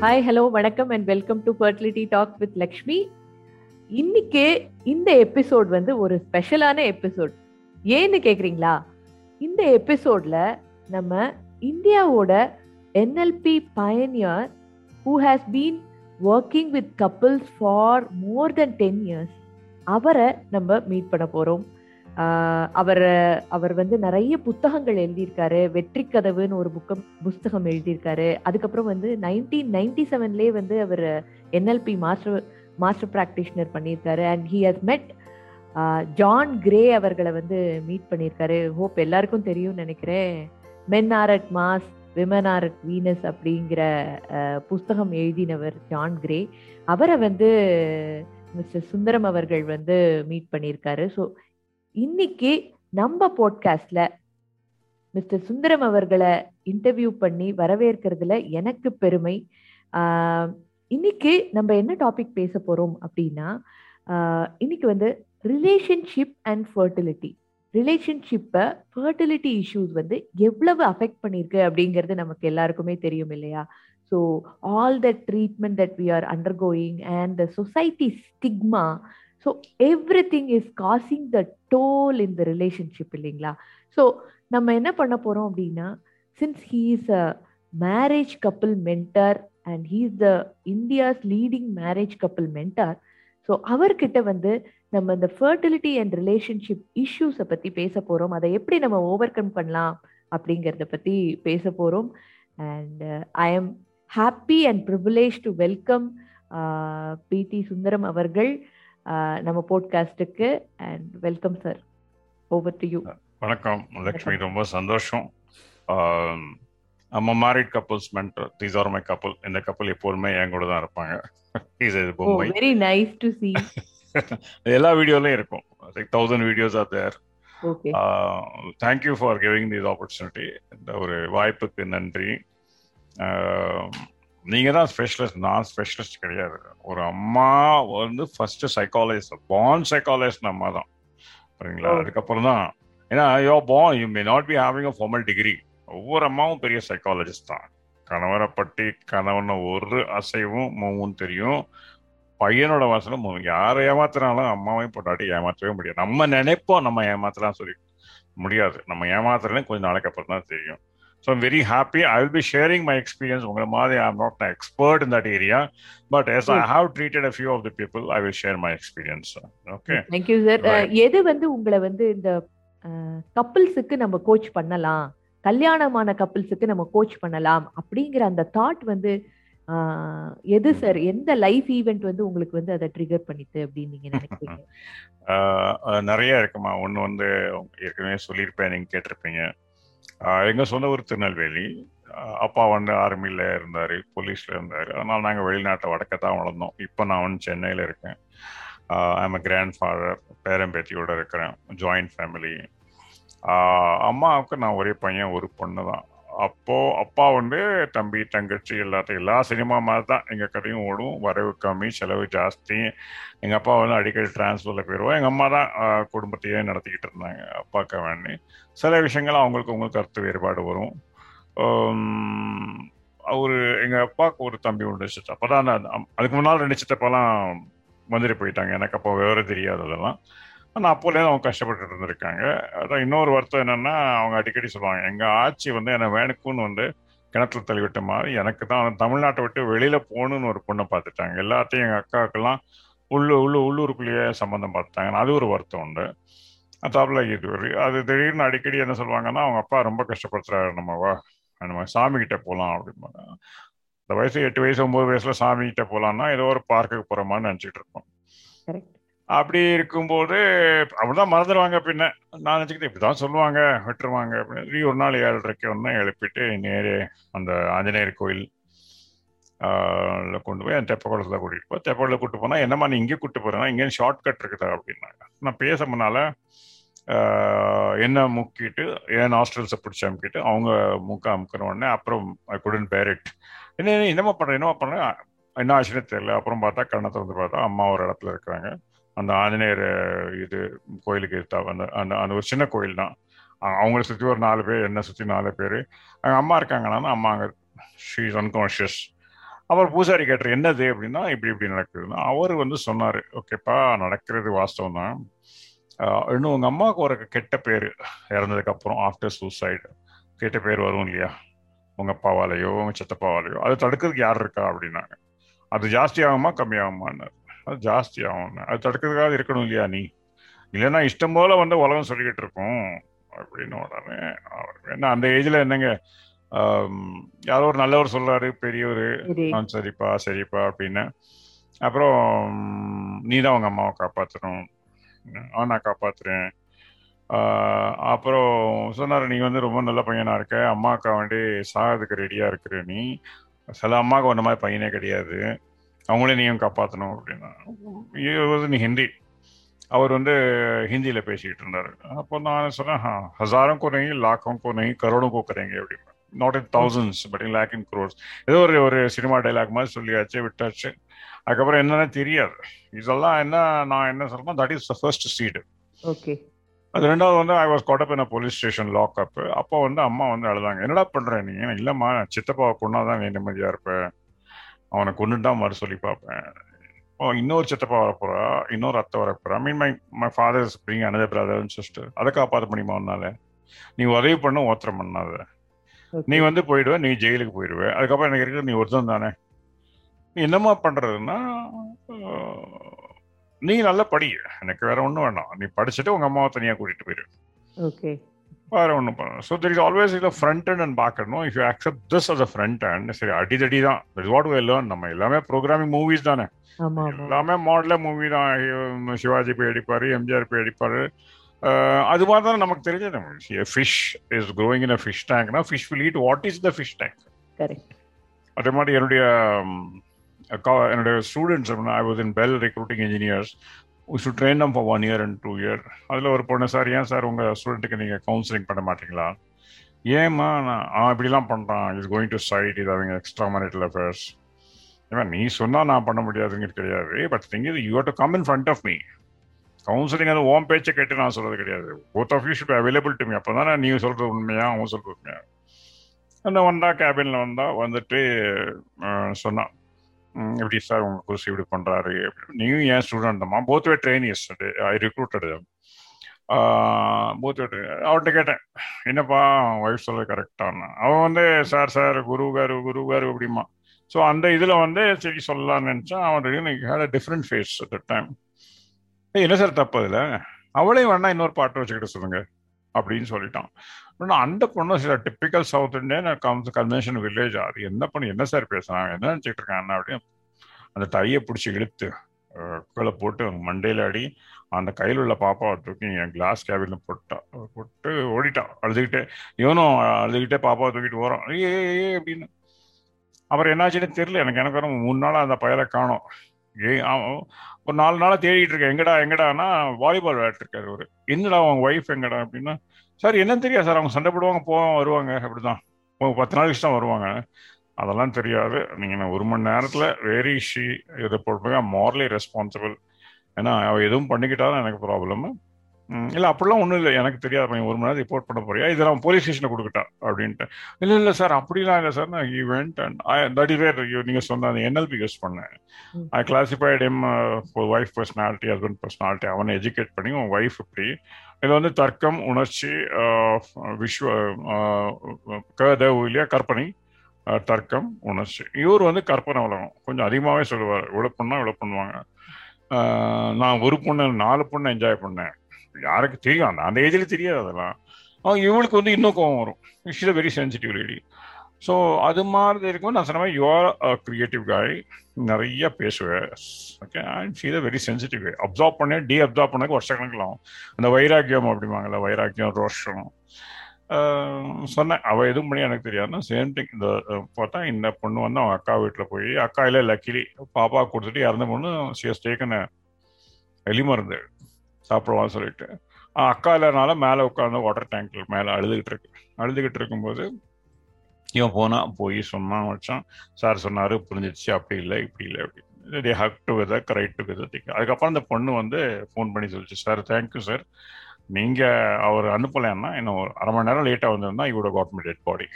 Hi hello வணக்கம் and welcome to fertility talk with Lakshmi இன்னைக்கு இந்த எபிசோட் வந்து ஒரு ஸ்பெஷலான எபிசோட் ஏன்னு கேட்குறீங்களா இந்த எபிசோட்ல நம்ம இந்தியாவோட NLP pioneer who has been working with couples for more than ten years அவரை நம்ம மீட் பண்ண போகிறோம் அவர் அவர் வந்து நிறைய புத்தகங்கள் எழுதியிருக்காரு. வெற்றி கதவுன்னு ஒரு புக்கம் புஸ்தகம் எழுதியிருக்காரு. அதுக்கப்புறம் வந்து நைன்டீன் நைன்டி செவன்லேயே வந்து அவர் என்எல்பி மாஸ்டர் மாஸ்டர் ப்ராக்டிஷனர் பண்ணியிருக்காரு. And he has met John Gray அவர்களை வந்து மீட் பண்ணியிருக்காரு. ஹோப் எல்லாருக்கும் தெரியும்னு நினைக்கிறேன். Men are at Mars women are at Venus அப்படிங்கிற புஸ்தகம் எழுதினவர் ஜான் கிரே அவரை வந்து மிஸ்டர் சுந்தரம் அவர்கள் வந்து மீட் பண்ணியிருக்காரு. ஸோ இன்னைக்கு நம்ம போட்காஸ்ட்ல மிஸ்டர் சுந்தரம் அவர்களை இன்டர்வியூ பண்ணி வரவேற்கிறதுல எனக்கு பெருமை. இன்னைக்கு நம்ம என்ன டாபிக் பேச போறோம் அப்படின்னா இன்னைக்கு வந்து ரிலேஷன்ஷிப் அண்ட் ஃபர்டிலிட்டி ரிலேஷன்ஷிப்பை ஃபர்டிலிட்டி இஷ்யூஸ் வந்து எவ்வளவு அஃபெக்ட் பண்ணியிருக்கு அப்படிங்கிறது நமக்கு எல்லாருக்குமே தெரியும் இல்லையா? So all the treatment that we are undergoing and the society stigma so everything is causing the toll in the relationship இல்லைங்களா? ஸோ நம்ம என்ன பண்ண போகிறோம் அப்படின்னா since he is a marriage couple mentor and he is the India's leading marriage couple mentor so அவர்கிட்ட வந்து நம்ம இந்த ஃபர்டிலிட்டி அண்ட் ரிலேஷன்ஷிப் இஷ்யூஸை பற்றி பேச போகிறோம் அதை எப்படி நம்ம ஓவர் கம் பண்ணலாம் அப்படிங்கிறத பற்றி பேச போகிறோம் and I am happy and privilege to welcome P T Sundaram அவர்கள். நம்ம போட்காஸ்ட்டுக்கு and welcome sir over to you வணக்கம் லக்ஷ்மி ரொம்ப சந்தோஷம். நம்ம married couples mentor these are my couple இந்த கப்புள் எப்போதுமே என் கூட தான் இருப்பாங்க. The ஓ பொம்மை வெரி நைஸ் டு சி எல்லா வீடியோலையும் இருக்கும். Like thousand videos are there thank you for giving this opportunity இந்த ஒரு வாய்ப்புக்கு நன்றி. ஆஹ், நீங்க தான் ஸ்பெஷலிஸ்ட் நான் ஸ்பெஷலிஸ்ட் கிடையாது. ஒரு அம்மா வந்து ஃபர்ஸ்ட் சைக்காலஜிஸ்ட் பார்ன் சைக்காலஜிஸ்ட் அம்மா தான். சரிங்களா. அதுக்கப்புறம் தான். ஏன்னா you born you may not be having a formal degree ஒவ்வொரு அம்மாவும் பெரிய சைக்காலஜிஸ்ட் தான். கணவரை பற்றி கணவனை ஒரு அசைவும் மூவும் தெரியும். பையனோட வாசலும் மூவும். யாரை ஏமாத்துறாலும் அம்மாவையும் பொண்டாட்டி ஏமாற்றவே முடியாது. நம்ம நினைப்போம் நம்ம ஏமாத்தலாம் சொல்லி. முடியாது. நம்ம ஏமாத்துறதுன்னு கொஞ்சம் நாளைக்கு அப்புறம் தான் தெரியும். So very happy I will be sharing my experience உங்களை மாதிரி I am not expert in that area but as I have treated a few of the people I will share my experience okay thank you sir Right. எது வந்து உங்களை வந்து இந்த கப்பிள்ஸுக்கு நம்ம coach பண்ணலாம்? கல்யாணமான கப்பிள்ஸுக்கு நம்ம கோச் பண்ணலாம்? அப்படிங்கிற அந்த தாட் வந்து எது சார் எந்த லைஃப் ஈவெண்ட் வந்து உங்களுக்கு வந்து அதை ட்ரிகர் பண்ணிட்டு அப்படின்னு நீங்க நினைக்கிறீங்க? நிறைய இருக்குமா? ஒன்று வந்து ஏற்கனவே சொல்லியிருப்பேன் நீங்கள் கேட்டிருப்பீங்க. எங்கள் எங்க சொந்த ஊர் திருநெல்வேலி. அப்பா வந்து ஆர்மியில் இருந்தார் போலீஸில் இருந்தார். அதனால் நாங்கள் வெளிநாட்டை வடக்க தான் வளர்ந்தோம். இப்போ நான் வந்து சென்னையில் இருக்கேன். ஐம் அ கிராண்ட் ஃபாதர் பேரம்பேத்தியோட இருக்கிறேன் ஜாயிண்ட் ஃபேமிலி அம்மாவுக்கு நான் ஒரே பையன் ஒரு பொண்ணு தான் அப்போ அப்பா வந்து தம்பி தங்கச்சி எல்லாத்தையும் எல்லா சினிமா மாதிரி தான் எங்கள் கதையும் ஓடும். வரவு கம்மி செலவு ஜாஸ்தி. எங்கள் அப்பா வந்து அடிக்கடி டிரான்ஸ்ஃபரில் போயிடுவோம் எங்கள் அம்மா தான் குடும்பத்தையே நடத்திக்கிட்டு இருந்தாங்க அப்பாக்க வேண்டி. சில விஷயங்கள் அவங்களுக்கு உங்களுக்கு கருத்து வேறுபாடு வரும். அவர் எங்கள் அப்பாவுக்கு ஒரு தம்பி ஒன்று சித்தப்பா அப்போ தான் அதுக்கு முன்னால் ரெண்டு சித்தப்பாலாம் வந்துட்டு போயிட்டாங்க. எனக்கு அப்போ விவரம் தெரியாது அதெல்லாம். ஆனால் அப்போலேருந்து அவங்க கஷ்டப்பட்டு இருந்திருக்காங்க. அதான் இன்னொரு வருத்தம் என்னன்னா அவங்க அடிக்கடி சொல்லுவாங்க எங்க ஆட்சி வந்து என்னை வேணுக்குன்னு வந்து கிணத்துல தள்ளிவிட்ட மாதிரி எனக்கு தான் தமிழ்நாட்டை விட்டு வெளியில போகணும்னு ஒரு பொண்ணை பார்த்துட்டாங்க. எல்லாத்தையும் எங்க அக்காவுக்கெல்லாம் உள்ளு உள்ளு உள்ளூருக்குள்ளேயே சம்மந்தம் பார்த்துட்டாங்க. அது ஒரு வருத்தம் உண்டு. அதாப்புல இது ஒரு அது திடீர்னு அடிக்கடி என்ன சொல்லுவாங்கன்னா அவங்க அப்பா ரொம்ப கஷ்டப்படுத்துறாரு நம்ம வா நம்ம சாமி கிட்ட போகலாம் அப்படிம்பாங்க. இந்த வயசு எட்டு வயசு ஒன்பது வயசுல சாமி கிட்ட போகலான்னா ஏதோ ஒரு பார்க்குக்கு போகிற மாதிரி நினச்சிட்டு இருப்போம். அப்படி இருக்கும்போது அப்படிதான் மறந்துடுவாங்க பின்ன. நான் நினச்சிக்கிட்டு இப்படிதான் சொல்லுவாங்க விட்டுருவாங்க அப்படின்னு சொல்லி ஒரு நாள் ஏழரைக்கு ஒன்று எழுப்பிட்டு நேரே அந்த ஆஞ்சநேயர் கோயில் கொண்டு போய் அந்த தெப்பக்குளத்தில் கூட்டிகிட்டு போய் தெப்பக்குளத்தில் கூட்டு போனால் என்னம்மா நீ இங்கே கூட்டு போகிறேன்னா இங்கே ஷார்ட் கட் இருக்குதா அப்படின்னாங்க. நான் பேச முன்னால் என்ன முக்கிட்டு என் ஹாஸ்டல்ஸை பிடிச்சி அமுக்கிட்டு அவங்க முக்க அமுக்கிற உடனே அப்புறம் ஐ குடன் பேர் இட் என்ன என்ன- என்னம்மா பண்ணுறேன் என்னம்மா பண்ணுறேன் என்ன ஆச்சுன்னு தெரியல. அப்புறம் பார்த்தா கண்ணை வந்து பார்த்தா அம்மா ஒரு இடத்துல இருக்கிறாங்க. அந்த ஆஞ்சநேயர் இது கோயிலுக்கு எதிர்த்தா அந்த அந்த அந்த ஒரு சின்ன கோயில் தான் அவங்கள சுற்றி ஒரு நாலு பேர் என்னை சுற்றி நாலு பேர். அங்கே அம்மா இருக்காங்கன்னா அம்மா அங்கே ஷீ இஸ் அன்கான்ஷியஸ் அவர் பூசாரி கேட்டார் என்னது? அப்படின்னா இப்படி இப்படி நடக்குதுன்னா. அவர் வந்து சொன்னார் ஓகேப்பா நடக்கிறது வாஸ்தவம் தான் இன்னும் உங்கள் அம்மாவுக்கு ஒரு கெட்ட பேர் இறந்ததுக்கப்புறம் ஆஃப்டர் சூசைடு கெட்ட பேர் வரும் இல்லையா? உங்கள் அப்பாவாலேயோ உங்கள் சித்தப்பாவாலேயோ. அதை தடுக்கிறதுக்கு யார் இருக்கா? அப்படின்னாங்க. அது ஜாஸ்தி ஆகுமா கம்மியாகுமான்னாரு. அது ஜாஸ்தி ஆகும். அது தடுக்கிறதுக்காக இருக்கணும் இல்லையா நீ? இல்லைன்னா இஷ்டம் போல வந்து உலகம் சொல்லிக்கிட்டு இருக்கோம். அப்படின்னு உடனே என்ன அந்த ஏஜ்ல என்னங்க? யாரோ ஒரு நல்லவர் சொல்றாரு பெரியவர். சரிப்பா சரிப்பா அப்படின்னு. அப்புறம் நீ தான் உங்க அம்மாவை காப்பாற்றணும் நான் காப்பாத்துறேன். அப்புறம் சொன்னார் நீ வந்து ரொம்ப நல்ல பையனா இருக்க. அம்மாக்கா வேண்டி சாகிறதுக்கு ரெடியா இருக்கிற நீ. சில அம்மாவுக்கு ஒன்ற மாதிரி பையனே கிடையாது. அவங்களே நீயும் காப்பாற்றணும் அப்படின்னா. ஹிந்தி. அவர் வந்து ஹிந்தியில் பேசிக்கிட்டு இருந்தார். அப்போ நான் சொன்னேன் ஹசாரம் கோ நெய் லாக்கம் கோ நெய் கரோடும் கோ கரேங்க அப்படின்னு not in thousands but in lakh in crores ஏதோ ஒரு ஒரு சினிமா டைலாக் மாதிரி சொல்லியாச்சு விட்டாச்சு. அதுக்கப்புறம் என்னன்னு தெரியாது. இதெல்லாம் என்ன நான் என்ன சொல்றேன் that is the first seed okay அது ரெண்டாவது வந்து I was caught in police station lock up அப்போ வந்து அம்மா வந்து அழுதாங்க. என்னடா பண்ற நீ? இல்லம்மா சித்தப்பாவை கொண்டாதான் நீ நிம்மதியா இருப்ப. அவனை கொண்டுட்டா மறு சொல்லி பார்ப்பேன். இன்னொரு சித்தப்பா வரப்போறா? இன்னொரு அத்தை வரப்போறா? Mean my my father's bring another brother sister அதை காப்பாற்ற முடியுமா உன்னால? நீ உதவி பண்ண ஓத்திரம் பண்ணாத. நீ வந்து போயிடுவ நீ ஜெயிலுக்கு போயிடுவ. அதுக்கப்புறம் எனக்கு இருக்கிற நீ ஒருத்தன் தானே. நீ என்னமா பண்றதுன்னா நீ நல்லா படி எனக்கு வேற ஒன்றும் வேண்டாம் நீ படிச்சுட்டு உங்க அம்மாவை தனியா கூட்டிட்டு போயிரு. ஓகே வேற ஒன்றும் பண்ண ஸோ தெர் இஸ் ஆல்வேஸ் இது front and and back and if you accept this as a friend and சரி அடிதடி தான் இஸ் வாட் வி லேர்ன் நம்ம எல்லாமே ப்ரோக்ராமிங் மூவிஸ் தானே எல்லாமே மாடல மூவி தான் சிவாஜி போய் அடிப்பாரு எம்ஜிஆர் போய் அடிப்பாரு அது மாதிரி தான் நமக்கு தெரிஞ்சது fish is growing in a fish டேங்க்னா fish will eat what is the fish tank correct அதே மாதிரி என்னுடைய என்னுடைய students I was in Bell recruiting engineers should train them for one year and two year அதில் ஒரு பொண்ணு sir ஏன் sir உங்கள் ஸ்டூடெண்ட்டுக்கு நீங்கள் கவுன்சிலிங் பண்ண மாட்டீங்களா? ஏம்மா நான் ஆ இப்படிலாம் பண்ணுறான் இஸ் கோயிங் டு சைட் இது அவங்க எக்ஸ்ட்ரா மேரிட்டல் அஃபேர்ஸ் இவன் நீ சொன்னால் நான் பண்ண முடியாதுங்கிறது கிடையாது. பட் திங் இது you to come in front of me counselling அது ஓம் பேச்சை கேட்டு நான் சொல்கிறது கிடையாது. Both of you should available to me அப்போ தானே நீ சொல்கிறது உண்மையா அவன் சொல்கிறது உண்மையா? அந்த வந்தா கேபினில் வந்தா வந்துட்டு சொன்னான். எப்படி சார் உங்க கோர்ஸ் இப்படி பண்றாரு? நீயும் ஏன் ஸ்டூடெண்ட் தான் போத்வே ட்ரெயின் எஸ் ஐ ரிக்ரூட்டட் போத்வே அவர்கிட்ட கேட்டேன் என்னப்பா ஒய்ஃப் சொல்ல கரெக்டான அவன் வந்து சார் சார் குரு காரு குரு காரு அப்படிமா ஸோ அந்த இதில் வந்து சரி சொல்லலாம்னு நினச்சா அவன் had a different face at the time என்ன சார் தப்பு அதில்? அவளையும் வேணா இன்னொரு பாட்டு வச்சுக்கிட்ட சொல்லுங்க அப்படின்னு சொல்லிட்டான். ஆனால் அந்த பொண்ணு சில typical South Indian comes convention village அது என்ன பண்ணி என்ன சார் பேசுறாங்க என்ன நினச்சிட்டு இருக்காங்க அப்படின்னு அந்த டையை பிடிச்சி இழுத்து கீழே போட்டு மண்டையில் அடி அந்த கையில் உள்ள பாப்பாவை தூக்கி என் கிளாஸ் கேபினில் போட்டான் போட்டு ஓடிட்டான் அழுதுகிட்டே இவனும் அழுதுகிட்டே பாப்பாவை தூக்கிட்டு போகிறான் ஏ அப்படின்னு. அப்புறம் என்னாச்சுன்னு தெரியல எனக்கு எனக்கு வரும் மூணு நாளாக அந்த பயலை காணும். ஏ ஒரு நாலு நாளாக தேடிட்டு இருக்கேன் எங்கடா எங்கடானா வாலிபால் விளையாட்டுருக்காரு ஒரு என்னடா அவங்க ஒய்ஃப் எங்கடா அப்படின்னா சார் என்னன்னு தெரியாது சார். அவங்க சண்டை போடுவாங்க போவாங்க வருவாங்க. அப்படிதான். பத்து நாள் தான் வருவாங்க. அதெல்லாம் தெரியாது. நீங்கள் ஒரு மணி நேரத்தில் வெரி ஷி இதை போட்டு மாரலி ரெஸ்பான்சிபிள் ஏன்னா அவள் எதுவும் பண்ணிக்கிட்டாலும் எனக்கு ப்ராப்ளம் இல்லை அப்படிலாம் ஒன்றும் இல்லை. எனக்கு தெரியாது. பையன் ஒரு மணி நேரம் ரிப்போர்ட் பண்ண போறியா? இதை நான் போலீஸ் ஸ்டேஷனில் கொடுக்கட்டா? அப்படின்ட்டு. இல்லை இல்லை சார் அப்படிலாம் இல்லை சார் நான் event and I that is where நீங்கள் சொன்ன அந்த என்எல்பி யூஸ் பண்ணேன். I classified my wife personality husband personality அவனை எஜுகேட் பண்ணி உன் ஒய்ஃப் இப்படி. இது வந்து தர்க்கம் உணர்ச்சி விஸ்வ கதவு இல்லையா? கற்பனை தர்க்கம் உணர்ச்சி. இவர் வந்து கற்பனை உலகம் கொஞ்சம் அதிகமாகவே சொல்லுவார். இவ்வளோ பண்ணால் இவ்வளோ பண்ணுவாங்க. நான் ஒரு பொண்ணு நாலு பொண்ணு என்ஜாய் பண்ணேன். யாருக்கு தெரியும்? அந்த அந்த ஏஜில் தெரியாது அதெல்லாம். அவங்க இவளுக்கு வந்து இன்னும் கோவம் வரும். Is very sensitive lady so அது மாதிரி இருக்கும் நான் சொன்ன மாதிரி யூஆர் கிரியேட்டிவ் காய் நிறைய பேசுவேன் okay and she very sensitive absorb பண்ண டி அப்சார்ப் பண்ணக்கு வருஷக்கணக்கில் ஆகும். அந்த வைராக்கியம் அப்படிம்பாங்கல்ல வைராக்கியம் ரோஷம். சொன்னேன் அவள் எதுவும் பண்ணி எனக்கு தெரியாதுன்னா சேம் திங் இந்த பார்த்தா இந்த பொண்ணு வந்து அவன் அக்கா வீட்டில் போய் அக்கா இல்லை லக்கிலி பாப்பா கொடுத்துட்டு இறந்த பொண்ணு சிஎஸ் டேக்கன எலி சாப்பிடலாம் சாப்பிடுவான்னு சொல்லிட்டு. அக்கா இல்லைனால மேலே உட்காந்து வாட்டர் டேங்க்ல மேலே அழுதுகிட்டு இருக்கு. அழுதுகிட்டு இருக்கும்போது இவன் போனா போய் சொன்னான் வச்சான் சார் சொன்னாரு புரிஞ்சிடுச்சு அப்படி இல்லை இப்படி இல்லை அப்படி they hug together right together think அதுக்கப்புறம் அந்த பொண்ணு வந்து ஃபோன் பண்ணி சொல்லிச்சு சார் தேங்க்யூ சார் நீங்கள் அவர் அனுப்பலைன்னா இன்னும் ஒரு அரை மணி நேரம் லேட்டாக வந்திருந்தா இவோட கவர்மெண்ட் டெட் பாடி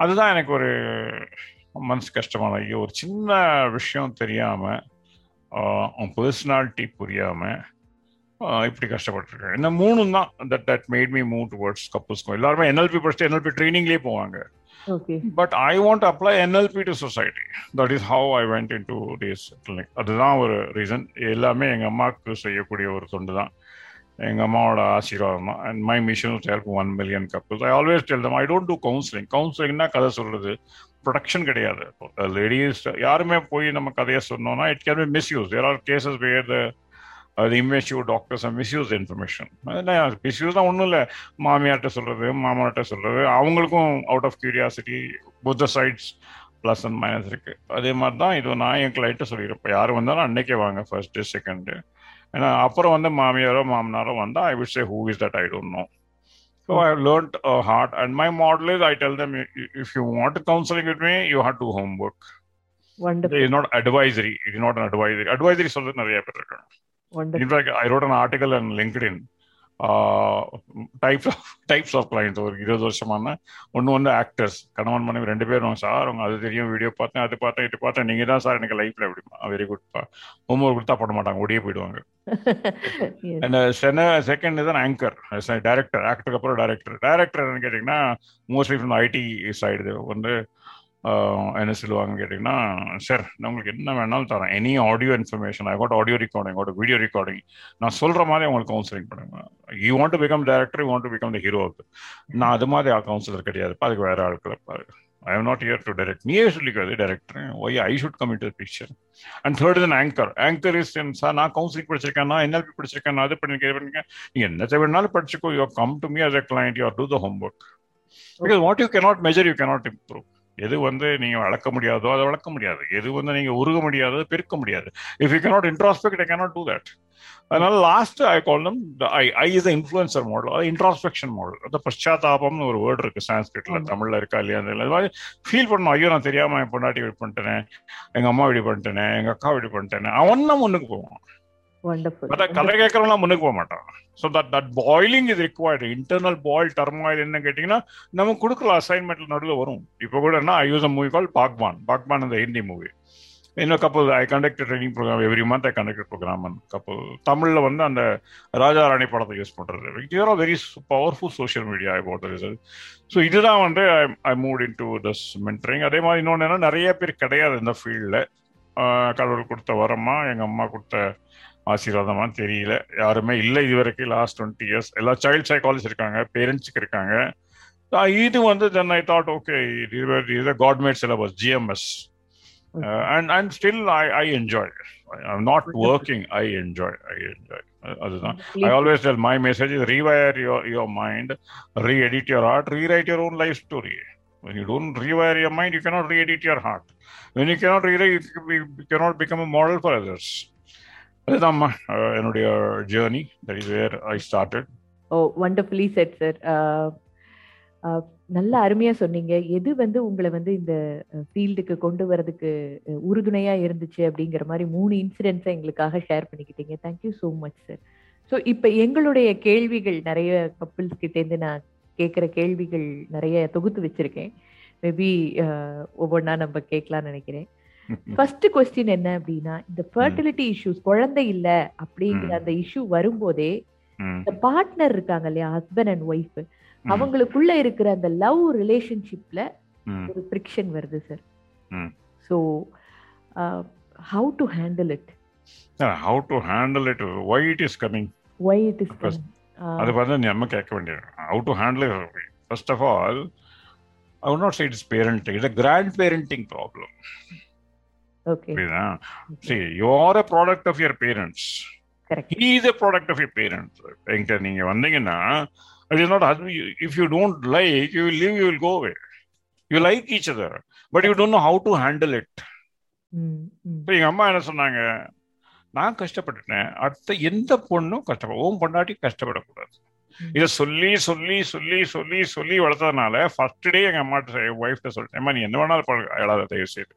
அதுதான் எனக்கு ஒரு மனசு கஷ்டமான ஐயோ ஒரு சின்ன விஷயம் தெரியாமல் அவன் பர்சனாலிட்டி புரியாமல் இப்படி கஷ்டப்பட்டிருக்கேன். என்ன மூணு தான் that that made me move towards கப்புள்ஸ்க்கும் எல்லாருமே என்எல்பி படிச்சுட்டு என்எல்பி ட்ரைனிங்லேயே போவாங்க. But I want apply NLP to society that is how I went into days clinic அதுதான் ஒரு ரீசன் எல்லாமே எங்கள் அம்மாவுக்கு செய்யக்கூடிய ஒரு தொண்டு தான். எங்கள் அம்மாவோட ஆசீர்வாதம். தான் and my mission help one million couples I always tell them I don't do counselling கவுன்சிலிங்னா கதை சொல்றது. ப்ரொடக்ஷன் கிடையாது. லேடிஸ் யாருமே போய் நம்ம கதையை சொன்னோம்னா it can be misuse there are cases where the அது immature doctors misuse information misuse தான் ஒன்றும் இல்லை. மாமியார்கிட்ட சொல்றது மாமனார்ட்ட சொல்றது அவங்களுக்கும் out of curiosity both sides plus and minus இருக்கு. அதே மாதிரி தான் இது நான் என் கிளைண்ட்டை சொல்லியிருப்பேன் யார் வந்தாலும் அன்னைக்கே வாங்க ஃபர்ஸ்ட் செகண்டு ஏன்னா அப்புறம் வந்து மாமியாரோ மாமனாரோ வந்தால் I will say who is that I don't know so I learned hard and my model is I tell them if you want counselling counseling me you you do homework. Wonderful. It is not advisory. It is not an advisory. Advisory சொல்றது நிறைய பேர் இருக்காங்க. Wonderful. In fact, I wrote an article on LinkedIn. Types of types of clients ஒரு இருபது வருஷமான ஒன்று வந்து actors கணவன் மனைவி ரெண்டு பேரும் சார் அவங்க அது தெரியும் வீடியோ பார்த்தேன் அது பார்த்தேன் இது பார்த்தேன் நீங்க தான் சார் எனக்கு லைஃப்ல எப்படி வெரி குட் ஹோம்ஒர்க் கொடுத்தா பண்ண மாட்டாங்க ஓடியே போயிடுவாங்க செகண்ட் இஸ் ஆங்கர் டைரக்டர் ஆக்டருக்கு அப்புறம் டைரக்டர் டைரக்டர் கேட்டீங்கன்னா மோஸ்ட்லி ஃப்ரம் ஐடி சைடு வந்து என்ன சொல்லுவாங்கன்னு கேட்டிங்கன்னா சார் நான் உங்களுக்கு என்ன வேணாலும் தரேன். Any audio information I got audio recording got video recording நான் சொல்கிற மாதிரி அவங்களுக்கு கவுன்சிலிங் பண்ணுவேன் you want to become director you want to become the hero நான் அது மாதிரி கவுன்சிலர் கிடையாது. அதுக்கு வேற ஆட்கள் இருப்பாரு I am not here to direct நீயே சொல்லிக்காது director why I should come into picture and third is anchor anchor is sir நான் கவுன்சிலிங் படிச்சிருக்கேன் நான் என்எல்பி படிச்சிருக்கேன் நான் அது பண்ணிருக்கேன் பண்ணிருக்கேன். நீங்க என்ன வேணாலும் படிச்சுக்கோ. You come to me as a client you do the homework because what you cannot measure you cannot improve எது வந்து நீங்க வளர்க்க முடியாதோ அதை வளர்க்க முடியாது. எது வந்து நீங்க உருக முடியாதோ பெருக்க முடியாது. If you cannot introspect I cannot do that அதனால last I call them I I is influencer model அது இன்ட்ராஸ்பெக்ஷன் மாடல் அது பశ్చాத்தாபம்னு ஒரு வேர்டு இருக்கு சான்ஸ்கிரிட்ல தமிழ்ல இருக்கா இல்லையா அது மாதிரி ஃபீல் பண்ணணும். ஐயோ நான் தெரியாம என் பொண்டாட்டி இப்படி பண்ணிட்டேன் எங்க அம்மா இப்படி பண்ணிட்டேனே எங்க அக்கா இப்படி பண்ணிட்டேனே அவன் தான் முன்னுக்கு போவான். கதை கேட்கறவங்களாம் முன்னுக்கு போக மாட்டான் ஸோ தட் தட் பாயிலிங் இது ரிக்வயர்டு இன்டர்னல் பாயில் டர்மாயில் என்ன கேட்டிங்கன்னா நம்ம கொடுக்குற அசைன்மெண்ட்ல நடுவில் வரும் இப்போ கூட என்ன ஐ யூஸ் அ மூவி கால் பாக்பான் பாக்பான் இந்த ஹிந்தி மூவி இன்னும் கப்பல் I conduct training program every month I conduct program கப்பல் தமிழில் வந்து அந்த ராஜா ராணி படத்தை யூஸ் பண்ணுறது are very powerful social media about result so இதுதான் வந்து I I mood in to thus mentoring அதே மாதிரி இன்னொன்று என்ன நிறைய பேர் கிடையாது இந்த ஃபீல்டில் கடவுள் கொடுத்த வரமா எங்கள் அம்மா கொடுத்த ஆசீர்வாதமா தெரியல. யாருமே இல்லை இது வரைக்கும் லாஸ்ட் டுவெண்ட்டி இயர்ஸ் எல்லா சைல்ட் சைக்காலஜி இருக்காங்க பேரண்ட்ஸுக்கு இருக்காங்க. இது வந்து தென் ஐ தாட் ஓகே இது God made syllabus GMS and and still I I enjoy I'm not working I enjoy I enjoy அதுதான். I always tell my message is rewire your your mind re edit your art rewrite your own life story When you don't rewire your mind, you cannot re-edit your heart. When you cannot rewrite, you cannot become a model for others. அதுதான்மா என்னுடைய journey that is where I started oh wonderfully said sir நல்ல அருமையா சொன்னீங்க. எது வந்து உங்களை வந்து இந்த ஃபீல்டுக்கு கொண்டு வரதுக்கு உறுதுணையா இருந்துச்சு அப்படிங்கிற மாதிரி மூணு இன்சிடென்ட்ஸை எங்களுக்காக ஷேர் பண்ணிக்கிட்டீங்க. Thank you so much sir so இப்போ எங்களுடைய கேள்விகள் நிறைய கப்பிள்ஸ் கிட்டேருந்து நான் கேட்குற கேள்விகள் நிறைய தொகுத்து வச்சிருக்கேன். மேபி ஒவ்வொன்றா நம்ம கேட்கலாம்னு நினைக்கிறேன். ஃபர்ஸ்ட் கொஸ்டின் என்ன அப்படின்னா இந்த ஃபர்டிலிட்டி இஷ்யூஸ் குழந்தை இல்ல அப்படிங்கிற அந்த இஷ்யூ வரும்போதே இந்த பார்ட்னர் இருக்காங்க இல்லையா ஹஸ்பண்ட் அண்ட் ஒய்ஃப் அவங்களுக்குள்ள இருக்கிற அந்த லவ் ரிலேஷன்ஷிப்ல ஒரு ஃப்ரிக்ஷன் வருது sir so how to handle it how to handle it why it is coming why it is அது பார்த்து நம்ம கேட்க வேண்டியது. How to handle first of all I not say it's parenting it's grand parenting problem புரியுதா? சரி you are a product of your parents he is a product of your parents என்கிட்ட நீங்க வந்தீங்கன்னா it is not if you don't like you will live you will go you like each other but you don't know how to handle it இப்போ அம்மா என்ன சொன்னாங்க? நான் கஷ்டப்பட்டுட்டேன். அடுத்த எந்த பொண்ணும் கஷ்டப்பட ஓம் பொண்டாட்டி கஷ்டப்படக்கூடாது. இதை சொல்லி சொல்லி சொல்லி சொல்லி சொல்லி வளர்த்ததுனால ஃபர்ஸ்ட் டே எங்க அம்மாட்ட ஒய்ஃப்ட சொல்லிட்டேன். நீ என்ன வேணாலும் தயவு செய்து.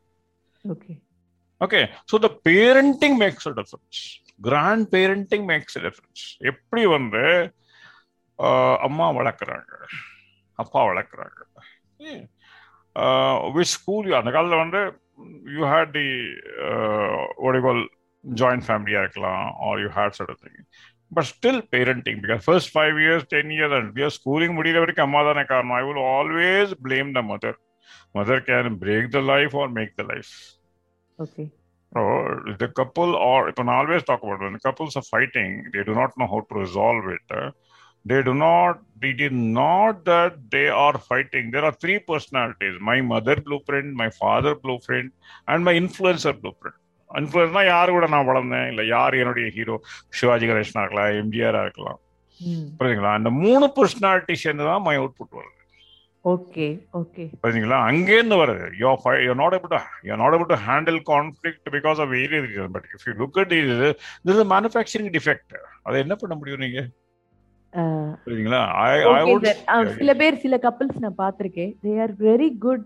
Okay so the parenting makes a difference grand parenting makes difference எப்படி வந்து அம்மா வளர்க்குறாங்க அப்பா வளர்க்குறாங்க. விச் ஸ்கூல் அந்த காலத்தில் வந்து யூ ஹேட் தி ஒடிகோல் ஜாயிண்ட் ஃபேமிலியாக இருக்கலாம் or you had such thing but still parenting because first five years ten years and years schooling முடிகிற வரைக்கும் அம்மா தானே காரணம். I will always blame the mother mother can break the life or make the life okay Oh, the couple or if I always talk about when couples are fighting, they do not know how to resolve it. uh, they do not, it is not that they are fighting. There are three personalities my mother blueprint, my father blueprint, and my influencer blueprint. இன்ஃப்ளூயன்ஸ்னா யார் கூட நான் வளர்ந்தேன் இல்லை யார் என்னுடைய hero Sivaji கணேசனா இருக்கலாம் எம்ஜிஆரா இருக்கலாம் புரியுதுங்களா அந்த மூணு பர்சனாலிட்டி சேர்ந்து தான் மை அவுட்புட் வருது ஓகே ஓகே. புரியுதுங்களா அங்கேருந்து வருது. Yo you not able to you not able to handle conflict because of various reason but if you look at இது திஸ் இஸ் மேனுஃபேக்சரிங் டிஃபெக்ட் அதை என்ன பண்ண முடியும் நீங்க? புரியுதுங்களா சில பேர் சில கப்பல்ஸ் நான் பார்த்திருக்கேன். தே ஆர் வெரி குட்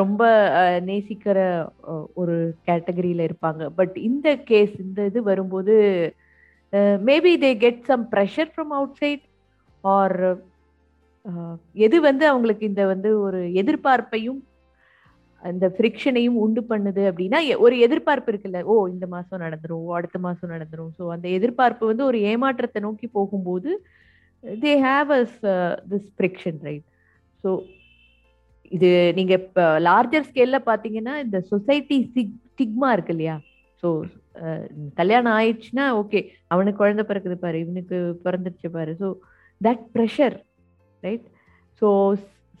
ரொம்ப நேசிக்கிற ஒரு கேட்டகரியில இருப்பாங்க. பட் இந்த கேஸ் இந்த இது வரும்போது maybe they get some pressure from outside or எது வந்து அவங்களுக்கு இந்த வந்து ஒரு எதிர்பார்ப்பையும் அந்த ஃப்ரிக்ஷனையும் உண்டு பண்ணுது அப்படின்னா எ- ஒரு எதிர்பார்ப்பு இருக்குல்ல ஓ இந்த மாதம் நடந்துரும் ஓ, அடுத்த மாதம் நடந்துரும். ஸோ அந்த எதிர்பார்ப்பு வந்து ஒரு ஏமாற்றத்தை நோக்கி போகும்போது they have us this friction right so இது நீங்க இப்போ லார்ஜர் ஸ்கேல்ல பாத்தீங்கன்னா இந்த சொசைட்டி ஸ்டிக்மா இருக்கு இல்லையா ஸோ கல்யாணம் ஆயிடுச்சுன்னா ஓகே அவனுக்கு குழந்தை பிறக்குது பாரு இவனுக்கு பிறந்துருச்சு பாரு. So that pressure right so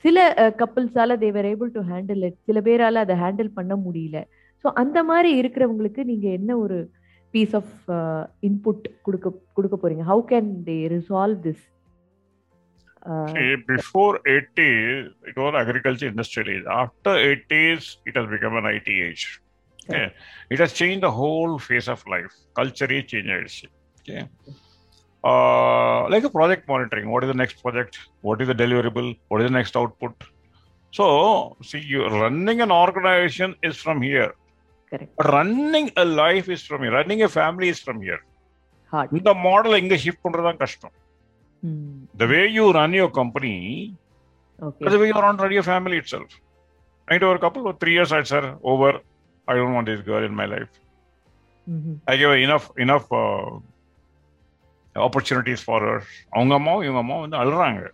சில கப்புள்ஸால they are able to handle it சில பேரால அதை ஹேண்டில் பண்ண முடியல ஸோ அந்த மாதிரி இருக்கிறவங்களுக்கு நீங்க என்ன ஒரு பீஸ் ஆஃப் இன்புட் கொடுக்க கொடுக்க போறீங்க how can they resolve this before 80s, it was agriculture industrial age. After 80s, it has become an IT age. Okay. It has changed the whole face of life. Culture is changed. Okay. Uh, like a project monitoring. What is the next project? What is the deliverable? What is the next output? So, see, you running an organization is from here. Correct But running a life is from here. Running a family is from here. Hard இந்த model எங்க shift பண்றது தான் கஷ்டம் the way you run your company okay That's the way you run run your family itself. I know a couple of three years, I said, over. I don't want this girl in my life. I gave her enough enough uh, opportunities for her. அவங்க அம்மாவும் இவங்க அம்மாவும் வந்து அழுறாங்க.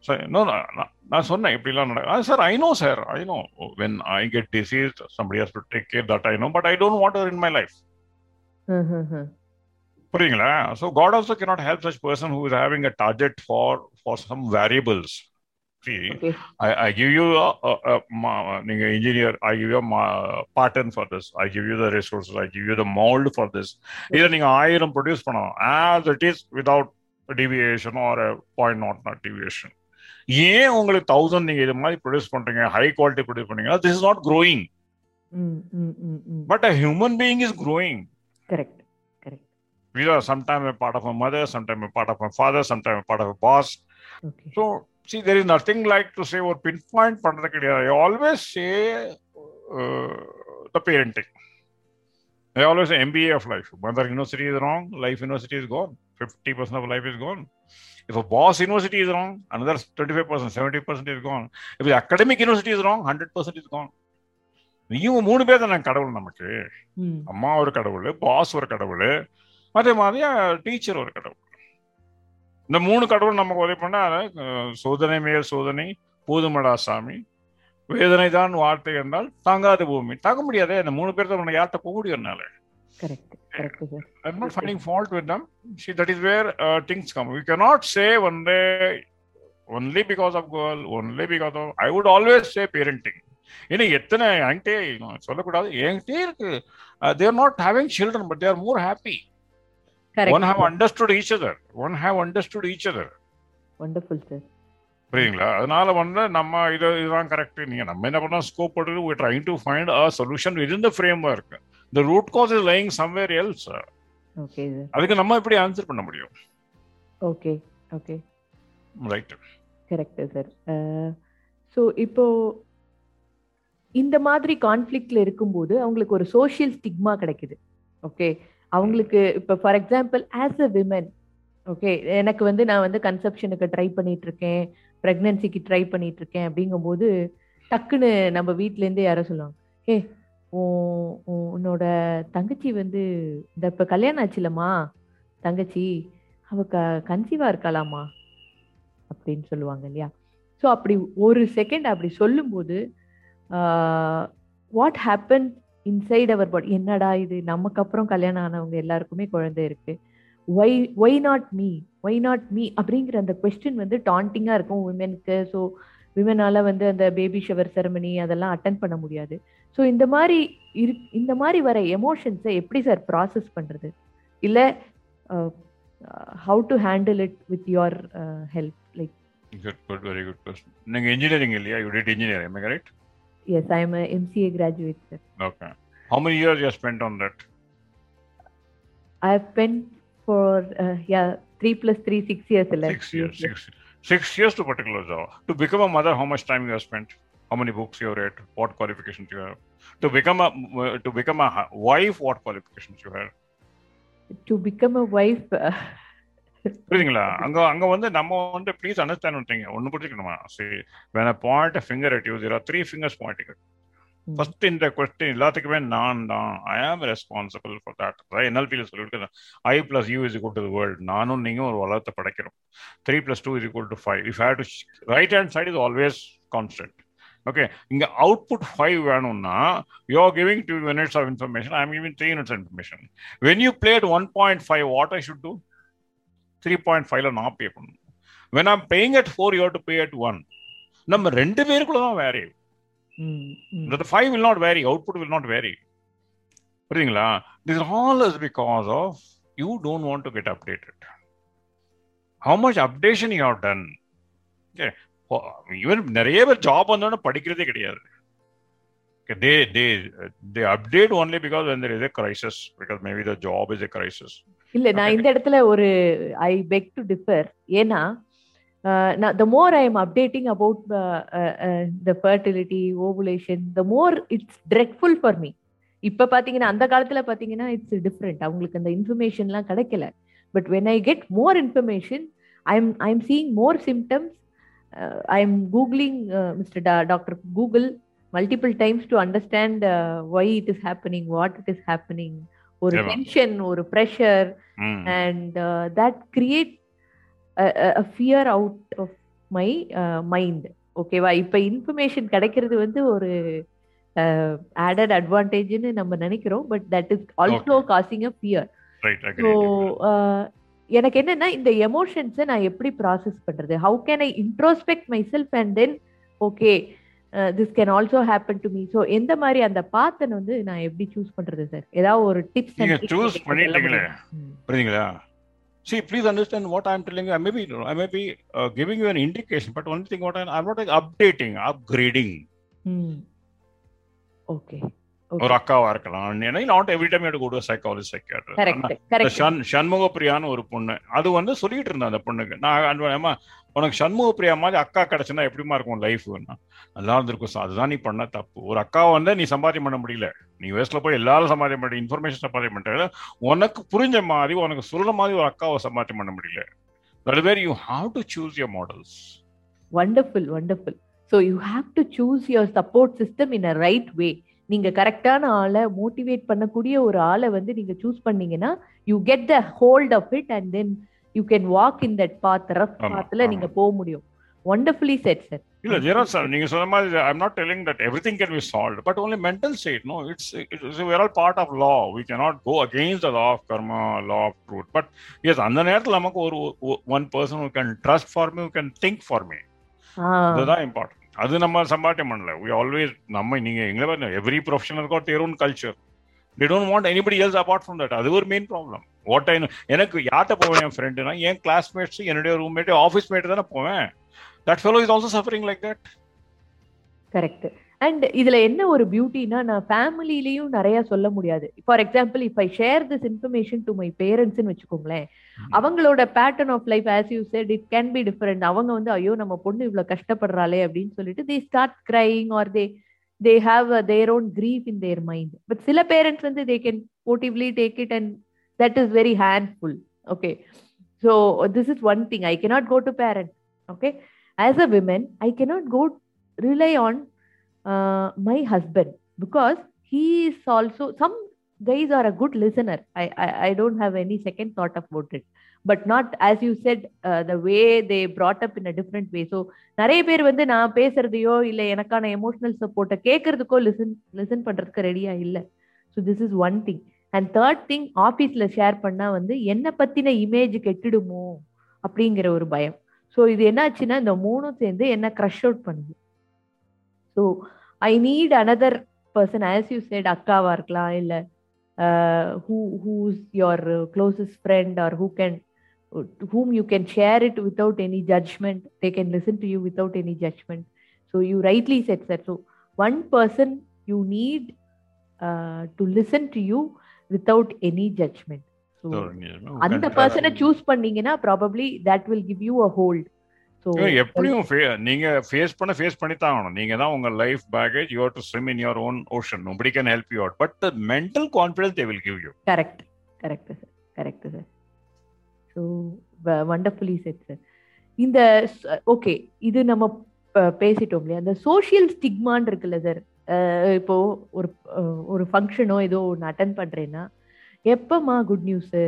Sir no நான் சொன்னேன் இப்படிலாம் நடக்கும் sir I know sir I know when I get disease somebody has to take care that I know but I don't want in my life புரியுங்களா? So God also cannot help such person who is having a target for for some variables See okay I, I give you a, a, a ma- நீங்க engineer, I give you a ma- pattern for this. I give you the resources. I give you the mold for this. இதை நீங்க ஆயிரம் produce பண்ணலாம் as it is without a deviation or a point not not deviation. ஏன் உங்களுக்கு thousand நீங்க இது மாதிரி produce பண்றீங்க ஹை குவாலிட்டி ப்ரொடியூஸ் பண்ணீங்கன்னா this is not growing but a human being is growing correct We are sometimes a part of a mother, sometimes a part of a father, sometimes a part of a boss. Okay So, see, there is nothing like to say or pinpoint பண்றது கிடையாது. I always say uh, the parenting. I always say MBA of life. Mother university is wrong, life university is gone. 50% of life is gone. If a boss university is wrong, another 25%, 70% is gone. If the academic university is wrong, 100% is gone. இவங்க மூணு பேர் தான் கடவுள் நமக்கு அம்மா ஒரு கடவுள் pass ஒரு கடவுள் அதே மாதிரி டீச்சர் ஒரு கடவுள் இந்த மூணு கடவுள் நமக்கு உதவி பண்ணா சோதனை மேல் சோதனை போதுமடா சாமி வேதனை தான் வார்த்தை என்றால் தாங்காத பூமி தாங்க முடியாதே இந்த மூணு பேர் தான் யார்கிட்ட போக முடியும் என்னால I'm not finding fault with them. See, that is where uh, things come. We cannot say one day only because of girl, only because of. I would always say parenting. ஏன்னா எத்தனை என்கிட்டே சொல்லக்கூடாது என்கிட்டே இருக்கு they're not having children but they're more happy one have correct understood each other one have understood each other wonderful sir புரியுங்களா அதனால வந்து நம்ம இது இதுதான் கரெக்ட் நீங்க நம்ம என்ன பண்ணோம்? ஸ்கோப் போட்டு we trying to find a solution within the framework. The root cause is lying somewhere else okay அதுக்கு நம்ம எப்படி ஆன்சர் பண்ண முடியும்? Okay okay right correct sir so இப்போ இந்த மாதிரி கான்ஃப்ளிக்ட்ல இருக்கும்போது அவங்களுக்கு ஒரு சோஷியல் ஸ்டிக்மா கிடைக்குது. ஓகே அவங்களுக்கு இப்போ for example as a women okay எனக்கு வந்து நான் வந்து கன்செப்ஷனுக்கு ட்ரை பண்ணிட்டு இருக்கேன் ப்ரெக்னன்சிக்கு ட்ரை பண்ணிட்டு இருக்கேன் அப்படிங்கும்போது டக்குன்னு நம்ம வீட்டிலேருந்தே யாரோ சொல்லுவாங்க ஏ உன்னோட தங்கச்சி வந்து இந்த இப்போ கல்யாணம் ஆச்சுலம்மா தங்கச்சி அவ க கன்சீவாக இருக்காளாமா அப்படின்னு சொல்லுவாங்க இல்லையா? ஸோ அப்படி ஒரு செகண்ட் அப்படி சொல்லும்போது what happens inside our body என்னடா இது? நமக்கு அப்புறம் கல்யாணம் ஆனவங்க எல்லாருக்குமே குழந்தை இருக்கு. Why why not me why not me அப்படிங்கிற அந்த கொஸ்டின் வந்து டாண்டிங்காக இருக்கும் உமனுக்கு ஸோ விமனால் வந்து அந்த பேபி ஷவர் செரமனி அதெல்லாம் அட்டன் பண்ண முடியாது. ஸோ இந்த மாதிரி இரு இந்த மாதிரி வர எமோஷன்ஸை எப்படி சார் ப்ராசஸ் பண்ணுறது இல்லை how to handle it with your help like good good very good question engineering இல்லையா? You did engineering correct Yes, I am a MCA graduate, sir. Okay. How many years you have spent on that? I have spent for uh, yeah three plus three six years. Six years, six six years to particular job. To become a mother, how much time you have spent? How many books you have read? What qualifications you have? To become a uh, to become a wife, what qualifications you have? To become a wife. Uh, புரியுதுங்களா? அங்க அங்க வந்து நம்ம வந்து please understand பண்ணிட்டீங்க ஒன்னு புரிஞ்சுக்கணுமா? சரி வேணா point finger at you there three fingers pointing first இந்த கொஸ்டின் எல்லாத்துக்குமே நான் தான். ஐ ஆம் ரெஸ்பான்சிபிள் ஃபார் தட் என்எல்பியில் சொல்லிட்டு I plus you is equal to world நானும் நீங்களும் ஒரு உலகத்தை படைக்கிறோம். Three plus two is equal to five if have to right hand side is always constant okay இங்க அவுட்புட் ஃபைவ் வேணும்னா you are giving two units of information I am giving three units information when you played one point five what I should do three point ஃபைவ்ல நான் pay பண்ணணும் when am paying at four you to pay at one நம்ம ரெண்டு பேருக்குள்ள தான் vary five will not vary output will not vary புரியுதுங்களா this all is because of you don't want to get updated how much updation you have done okay even நிறைய பேர் job வந்தோடனே படிக்கிறதே கிடையாது they they update only because when there is a crisis because maybe the job is a crisis இல்ல நான் இந்த இடத்துல ஒரு ஐ பெக் டு டிஃபர் ஏன்னா நான் the more I am updating about the fertility ovulation the more it's dreadful for me இப்ப பாத்தீங்கன்னா அந்த காலத்துல பாத்தீங்கன்னா இட்ஸ் டிஃப்ரெண்ட் அவங்களுக்கு அந்த இன்ஃபர்மேஷன்லாம் கிடைக்கல. But when I get more information I am I am seeing more symptoms I am googling mister doctor Google multiple times to understand why it is happening what it is happening ஒரு tension ஒரு pressure and that create fear out of my mind ஓகேவா இப்ப information கிடைக்கிறது வந்து ஒரு added அட்வான்டேஜ்னு நம்ம நினைக்கிறோம். But that is also causing a fear so எனக்கு என்னன்னா இந்த எமோஷன்ஸை நான் எப்படி ப்ராசஸ் பண்றது? How can I introspect myself and then okay this can also happen to me so எந்த மாதிரி அந்த பாத்தன் வந்து நான் எப்படி சூஸ் பண்றது சார் ஏதாவது ஒரு டிப்ஸ் நீங்க சூஸ் பண்ணிட்டீங்களே புரியுதுங்களா see please understand what i'm telling you i may be i may be uh, giving you an indication but one thing what I, i'm not like, updating upgrading okay ஒரு அக்காவா இருக்கலாம். Not every time to go to psychology psychiatrist ஷண் சண்முக பிரியான்னு ஒரு பொண்ணு அது வந்து சொல்லிட்டு இருந்தேன் அந்த பொண்ணுக்கு. நான் உனக்கு சண்முக பிரியா மாதிரி அக்கா கிடைச்சுன்னா எப்படிமா இருக்கும் லைஃப் நல்லா இருந்திருக்கும் அதுதான் நீ பண்ண தப்பு. ஒரு அக்காவை வந்து நீ சம்பாத்தியம் பண்ண முடியல. நீ வேஸ்ட்ல போய் எல்லாரும் சம்பாத்தியம் பண்ண இன்ஃபர்மேஷன் சம்பாத்தியம் பண்ற உனக்கு புரிஞ்ச மாதிரி உனக்கு சொல்ற மாதிரி ஒரு அக்காவை சம்பாத்தியம் பண்ண முடியல. That where you have to choose your models wonderful wonderful so you have to choose your support system in a right way நீங்க கரெக்டான ஆளை மோட்டிவேட் பண்ணக்கூடிய ஒரு ஆளை வந்து நீங்க சூஸ் பண்ணீங்கன்னா you get the hold of it and then you can walk in that path rough பாத்துல நீங்க போக முடியும். ஒண்டர்ஃபுல்லி செட் சார் இல்ல ஜெரா சார் நீங்க சொன்ன மாதிரி I am not telling that everything can be solve but only mental state no it's it's where all part of law we can not go against the law of karma law of truth but yes அந்த நேரத்தில் நமக்கு ஒரு one person who can trust for me who can think for me இதுதான் important அது நம்ம சம்பாட்டியம் பண்ணல. We always நம்ம நீங்க எங்களை every professional got there own culture they don't want anybody else apart from that அது ஒரு மெயின் ப்ராப்ளம் வாட் ஐ எனக்கு யார்கிட்ட போவேன் என் ஃப்ரெண்டுனா என் கிளாஸ்மேட்ஸ் என்னுடைய ரூம்மேட் ஆஃபீஸ் மேட் தானே போவேன். That fellow is also suffering like that correct and இதுல என்ன ஒரு பியூட்டினா நான் ஃபேமிலிலையும் நிறைய சொல்ல முடியாது. For example if I share this information to my பேரண்ட்ஸ்னு வச்சுக்கோங்களேன் அவங்களோட pattern of life as you said it can be different அவங்க வந்து ஐயோ நம்ம பொண்ணு இவ்வளவு கஷ்டப்படுறாளே அப்படின்னு சொல்லிட்டு they start crying or they they have their own grief in their mind but சில பேரண்ட்ஸ் வந்து they can motively take it and that is very handful okay so this is one thing I cannot go to parent okay as a woman i cannot go rely on uh, my husband because he is also some guys are a good listener. I, I i don't have any second thought about it. But not as you said uh, the way they brought up in a different நிறைய பேர் வந்து நான் பேசுறதையோ இல்லை எனக்கான emotional சப்போர்ட்டை கேட்கறதுக்கோ listen listen பண்றதுக்கு ரெடியா இல்லை. So this is one thing and third thing ஆஃபீஸில் ஷேர் பண்ணா வந்து என்னை பத்தின இமேஜ் கெட்டுடுமோ அப்படிங்கிற ஒரு பயம். ஸோ இது என்னாச்சுன்னா இந்த மூணும் சேர்ந்து என்ன க்ரஷ் அவுட் பண்ணுது. so I need another person as you said அக்காவா இருக்கலாம் இல்லை who whose your closest friend or who can whom you can share it without any judgment they can listen to you without any judgment so you rightly said that so one person you need uh, to listen to you without any judgment so அந்த பர்சனை choose பண்ணீங்கன்னா probably that will give you a hold so எப்படியும் நீங்க face பண்ண face பண்ணி தான் ஆகணும். நீங்க தான் உங்க life package you to swim in your own ocean nobody can help you out but the mental confidence they will give you correct correct sir correct sir so wonderfully said sir இந்த okay இது நம்ம பேசிட்டோம் இல்லையா? அந்த social ஸ்டிக்மான் இருக்குல்ல sir இப்போ ஒரு ஒரு ஃபங்க்ஷனோ ஏதோ ஒன்று அட்டன் பண்ணுறேன்னா எப்பம்மா குட் நியூஸு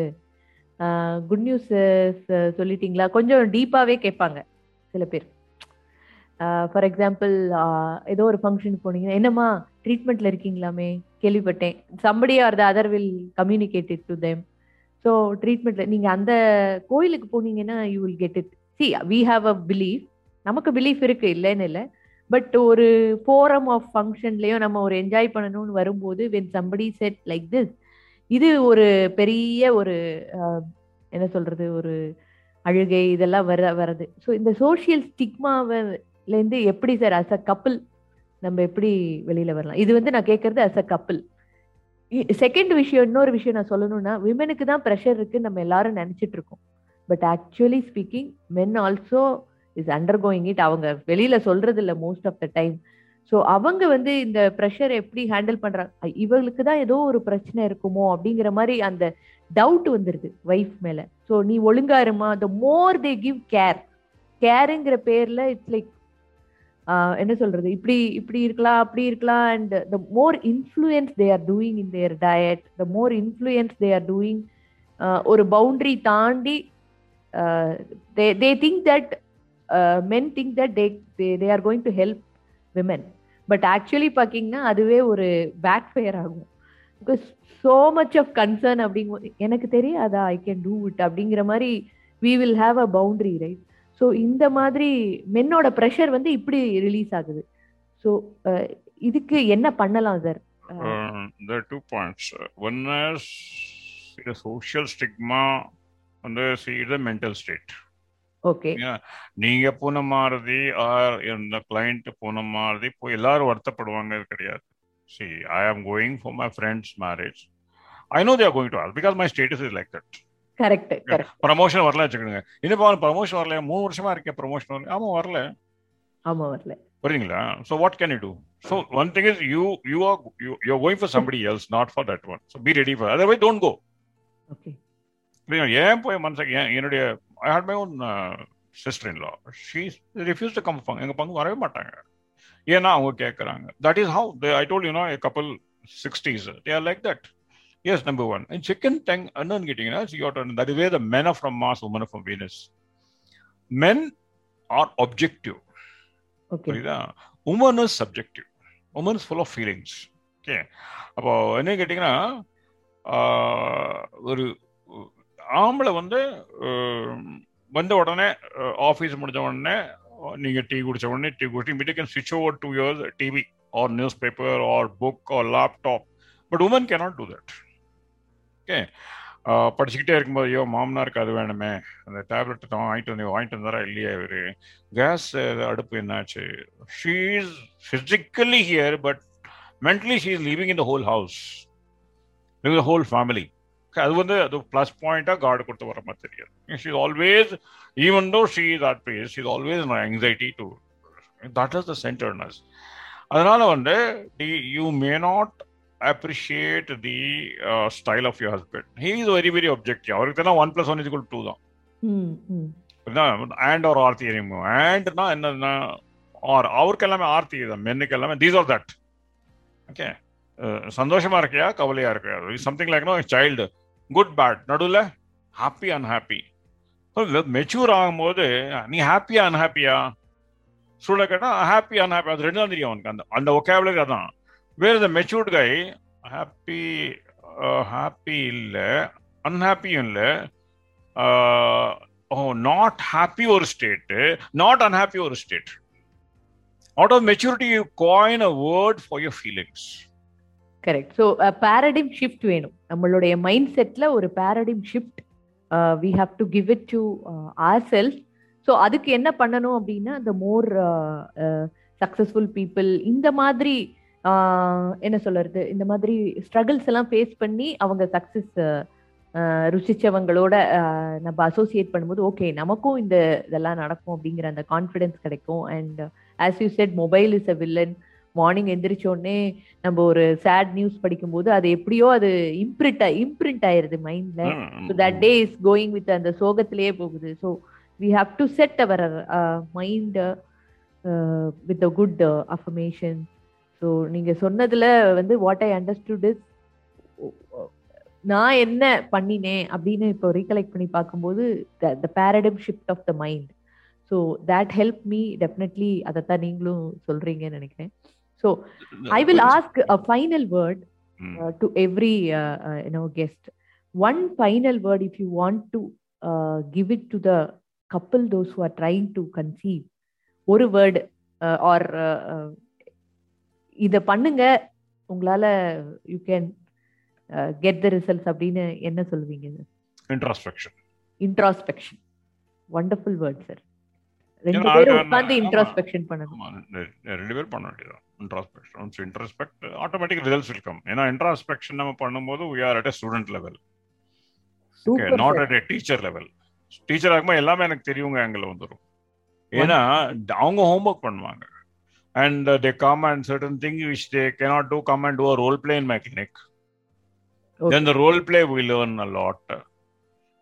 குட் நியூஸ் சொல்லிட்டீங்களா? கொஞ்சம் டீப்பாகவே கேட்பாங்க. சில பேர். ஃபார் எக்ஸாம்பிள் ஏதோ ஒரு ஃபங்க்ஷன் போனீங்கன்னா என்னம்மா ட்ரீட்மெண்ட்ல இருக்கீங்களாமே? கேள்விப்பட்டேன். Somebody or the other will communicate to them so ட்ரீட்மெண்ட்ல நீங்க அந்த கோயிலுக்கு போனீங்கன்னா you will get it see we have a belief நமக்கு பிலீஃப் இருக்கு இல்லைன்னு இல்லை. பட் ஒரு ஃபோரம் ஆஃப் ஃபங்க்ஷன்லையும் நம்ம ஒரு என்ஜாய் பண்ணணும்னு வரும்போது when somebody said like this இது ஒரு பெரிய ஒரு என்ன சொல்றது ஒரு அழுகை இதெல்லாம் வர வருது ஸோ இந்த சோஷியல் ஸ்டிக்மாவிலேருந்து எப்படி சார் அஸ் அ கப்பிள் நம்ம எப்படி வெளியில வரலாம்? இது வந்து நான் கேட்கறது அஸ் அ கப்பிள் செகண்ட் விஷயம் இன்னொரு விஷயம் நான் சொல்லணும்னா விமனுக்கு தான் ப்ரெஷர் இருக்குன்னு நம்ம எல்லாரும் நினைச்சிட்டு இருக்கோம் but actually speaking men also is under going it அவங்க வெளியில சொல்றது இல்லை most of the time so அவங்க வந்து இந்த ப்ரெஷர் எப்படி ஹேண்டில் பண்றாங்க இவங்களுக்கு தான் ஏதோ ஒரு பிரச்சனை இருக்குமோ அப்படிங்கிற மாதிரி அந்த டவுட் வந்துருது ஒய்ஃப் மேல. ஸோ நீ ஒழுங்கா இருமா. த மோர் தே கிவ் கேர் கேருங்கிற பேர்ல இட்ஸ் லைக் என்ன சொல்றது? இப்படி இப்படி இருக்கலாம் அப்படி இருக்கலாம். And the more influence they are doing in their diet the more influence they are doing ஒரு பவுண்டரி தாண்டி they they think that men think that they they are going to help women but actually பார்த்தீங்கன்னா அதுவே ஒரு backfire ஆகும். Because so much of concern அப்படிங்கும் எனக்கு தெரியாதா? I can do it அப்படிங்கிற மாதிரி we will have a boundary right so இந்த மாதிரி மென்னோட ப்ரெஷர் வந்து இப்படி ரிலீஸ் ஆகுது. ஸோ இதுக்கு என்ன பண்ணலாம் sir there are two points one is the social stigma and the see the mental state. Okay நீங்க பூனை மாறுதி ஆர் இந்த கிளைண்ட் பூனை மாறுதி இப்போ எல்லாரும் வருத்தப்படுவாங்க கிடையாது. See I am going for my friends marriage I know there going to all because my status is like that correct correct promotion வரல வச்சுக்கோங்க. இன்னும் ப்ரமோஷன் வரல மூணு வருஷமா இருக்கேன் ப்ரமோஷன் வரல. ஆமா வரல. ஆமா வரல புரியுங்களா so what can you do so one thing is you you are you you going for somebody else not for that one so be ready for otherwise don't go ஏன் போய் மனசு என்னுடைய I hate my own sister in law she refuse to come எங்க பங்கு வரவே மாட்டாங்க. ஏன்னா அவங்க கேட்குறாங்க that is how I told you know couple sixties they are like that Yes, number one. And second thing, unknown getting us, you got that is where the men are from Mars, women are from Venus. Men are objective. Okay Woman is subjective. Woman is full of feelings. Okay. அப்போ என்ன கேட்டிங்கன்னா ஒரு ஆம்பளை வந்து வந்த உடனே office முடிஞ்ச உடனே நீங்கள் டீ குடிச்ச உடனே டீ குடிச்சு மீட்டு கேன் ஸ்விட்ச் over to your TV or newspaper or book or laptop but woman cannot do that okay படிச்சுக்கிட்டே இருக்கும்போது ஐயோ மாமனாருக்கு அது வேணுமே. அந்த டேப்லெட் தான் வாங்கிட்டு வந்து வாங்கிட்டு வந்தாரா இல்லையா இவர்? கேஸ் அடுப்பு என்னாச்சு? She is physically here but mentally she is living in the whole house living the whole family அது வந்து அது ப்ளஸ் பாயிண்டாக கார்டு கொடுத்து வர மாதிரி தெரியாது. She always even though she that face she always anxiety to that is the centredness அதனால வந்து you may not the uh, style of your husband. He is very, very objective. அவருக்கு தான் one plus one is two தான். And ஒரு ஆர்த்தி any more அண்ட்னா என்னன்னா R அவருக்கு எல்லாமே ஆர்த்தி தான். மென்னுக்கு எல்லாமே தீஸ் ஆர் தட் ஓகே சந்தோஷமா இருக்கியா? கவலையா இருக்கியா? Something like no child good bad நடுவில் ஹாப்பி அன்ஹாப்பி மெச்சூர் ஆகும்போது நீ ஹாப்பியா அன்ஹாப்பியா சூழ கேட்டா ஹாப்பி அன்ஹாப்பி அது ரெண்டு தான் தெரியும் அவனுக்கு. அந்த அந்த ஒகேபுலரி அதான். வேறு இந்த மெச்சூர்டு கை ஹாப்பி ஹாப்பி இல்லை. அன்ஹாப்பியும் இல்லை. ஓ நாட் ஹாப்பி ஒரு ஸ்டேட்டு நாட் அன்ஹாப்பி ஒரு state out of maturity you coin a word for your feelings correct so paradigm shift வேணும். நம்மளுடைய மைண்ட் செட்டில் ஒரு paradigm shift we have to give it to our self so அதுக்கு என்ன பண்ணணும் அப்படின்னா இந்த மோர் successful people இந்த மாதிரி uh, என்ன சொல்றது இந்த மாதிரி ஸ்ட்ரகிள்ஸ் எல்லாம் ஃபேஸ் பண்ணி அவங்க சக்ஸஸ் uh, uh, ருசிச்சவங்களோட நம்ம அசோசியேட் பண்ணும்போது ஓகே நமக்கும் இந்த இதெல்லாம் நடக்கும் அப்படிங்கிற அந்த கான்ஃபிடென்ஸ் கிடைக்கும். And as you said mobile is a villain morning எந்திரிச்சோடனே நம்ம ஒரு சேட் நியூஸ் படிக்கும்போது அது எப்படியோ அது இம்ப்ரிண்ட் இம்ப்ரிண்ட் ஆயிருது மைண்ட்ல so that day is going with அந்த சோகத்திலேயே போகுது. So we have to set our mind with a good affirmation so நீங்க சொன்னதுல வந்து வாட் ஐ அண்டர்ஸ்டுட் இஸ் நான் என்ன பண்ணினேன் அப்படின்னு இப்போ ரீகலெக்ட் பண்ணி பார்க்கும்போது the paradigm shift of the mind so that help me definitely அதைத்தான் நீங்களும் சொல்றீங்கன்னு நினைக்கிறேன். So I will ask a final word to every you know guest one final word if you want to give it to the couple those who are trying to conceive ஒரு word or இதை பண்ணுங்க உங்களால you can get the results அப்படின்னு என்ன சொல்லுவீங்க? Introspection introspection wonderful word sir ரெண்டு பேரும் உட்கார்ந்து இன்ட்ராஸ்பெக்ஷன் பண்ணணும். ரெண்டு பேரும் பண்ண வேண்டியதான் introspection so introspect automatic results will come ஏன்னா இன்ட்ராஸ்பெக்ஷன் நம்ம பண்ணும்போது we are at a student level okay not at teacher level teacher ஆகும்போது எல்லாமே எனக்கு தெரியுங்க ஆங்கிள் வந்துடும் ஏன்னா அவங்க ஹோம்ஒர்க் பண்ணுவாங்க. And they come and certain things which they cannot do come and do a role play in my clinic. Okay. then the role play we learn a lot.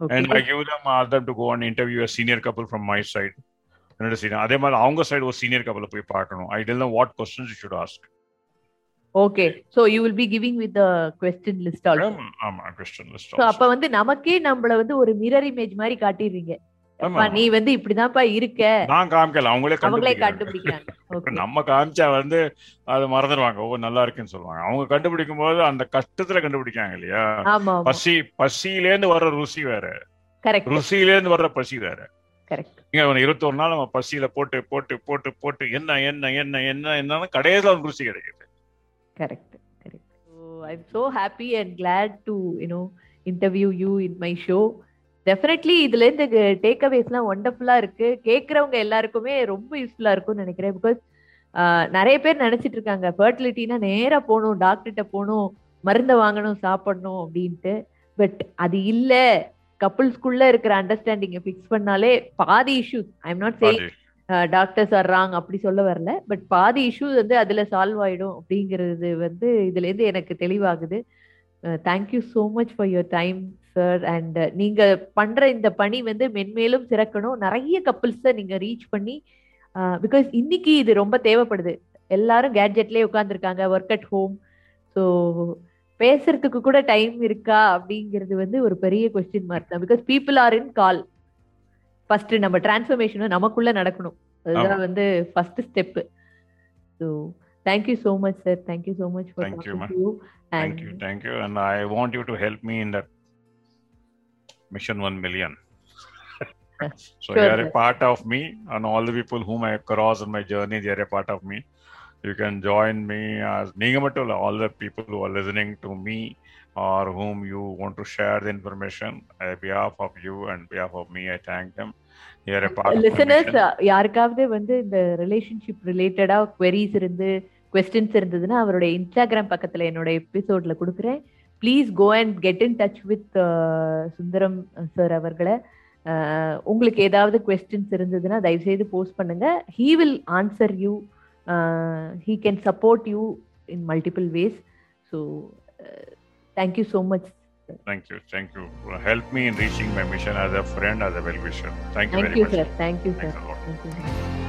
Okay. and i give them ask them to go and interview a senior என்னோட senior அதே மாதிரி அவங்க side ஒரு senior கப்பல போய் பார்க்கணும். I tell what questions you should ask okay so you will be giving with question list also ஆமா question list so அப்ப வந்து நமக்கே நம்மள வந்து ஒரு மிரர் இமேஜ் மாதிரி காட்டிடுவீங்க நீ வந்து இப்படிதான்ப்பா இருக்க. நான் காமிக்கல அவங்களே அவங்களே கண்டுபிடிக்கிறாங்க. நம்ம காமிச்சா வந்து அது மறந்துடுவாங்க ஓ நல்லா இருக்குன்னு சொல்லுவாங்க. அவங்க கண்டுபிடிக்கும் போது அந்த கஷ்டத்துல கண்டுபிடிக்காங்க இல்லையா? பசி பசியில இருந்து வர்ற ருசி வேற. ருசியில இருந்து வர்ற பசி வேற. கரெக்ட் அவனை இருபத்தொரு நாள் அவன் பசியில போட்டு போட்டு போட்டு போட்டு என்ன என்ன என்ன என்ன என்ன கடைசியில் அவன் ருசி கிடைக்குது. Correct correct I so happy and glad to you know interview you in my show definitely இதுல இந்த டேக் அவேஸ்லாம் ஒண்டர்ஃபுல்லா இருக்கு. கேட்கறவங்க எல்லாருக்குமே ரொம்ப யூஸ்ஃபுல்லா இருக்கும்னு நினைக்கிறேன். பிகாஸ் நிறைய பேர் நினைச்சிட்டு இருக்காங்க. ஃபர்டிலிட்டினா நேரா போகணும் டாக்டர்கிட்ட போகணும் மருந்தை வாங்கணும் சாப்பிடணும் அப்படின்ட்டு. பட் அது இல்லை. கப்புள்ஸ்குள்ள இருக்கிற அண்டர்ஸ்டாண்டிங்கை ஃபிக்ஸ் பண்ணாலே பாதி issues I am not saying doctors are wrong அப்படி சொல்ல வரல. பட் பாதி இஷ்யூஸ் வந்து அதுல சால்வ் ஆயிடும் அப்படிங்கிறது வந்து இதுல இருந்து எனக்கு தெளிவாகுது. Thank you so much for your time sir and நீங்க பண்ற இந்த பணி வந்து மென்மேலும் சிறக்கணும். நிறைய கப்பிள்ஸை நீங்க ரீச் பண்ணி பிகாஸ் இன்னைக்கு இது ரொம்ப தேவைப்படுது. எல்லாரும் கேட்ஜெட்லேயே உட்காந்துருக்காங்க ஒர்க் அட் ஹோம் ஸோ பேசுறதுக்கு கூட டைம் இருக்கா அப்படிங்கிறது வந்து ஒரு பெரிய கொஸ்டின் மார்க் தான் because people are in call first நம்ம டிரான்ஸ்ஃபர்மேஷனும் நமக்குள்ள நடக்கணும் அதுதான் வந்து first step so Thank you so much, sir. Thank you so much for thank talking you, to you. And Thank you, thank you. And I want you to help me in that mission 1 million. so Sure, you are sir. a part of me, and all the people whom I cross on my journey, they are a part of me. You can join me as Nigamatul, all the people who are listening to me or whom you want to share the information. On behalf of you and behalf of me, I thank them. You are a part of my listeners mission. யாருக்காவது வந்து இந்த relationship ரிலேட்டடா queries இருந்து questions இருந்ததுன்னா அவருடைய Instagram பக்கத்துல என்னோட எபிசோட்ல கொடுக்குறேன் please go and get in touch with Sundaram sir அவர்களை உங்களுக்கு ஏதாவது கொஸ்டின்ஸ் இருந்ததுன்னா தயவுசெய்து போஸ்ட் பண்ணுங்க he will answer you Uh, he can support you in multiple ways. So, uh, thank you so much. Thank you. Thank you. Uh, help me in reaching my mission as a friend, as a well wisher. Thank you thank very you, much. Sir. Thank you, sir. Thank you.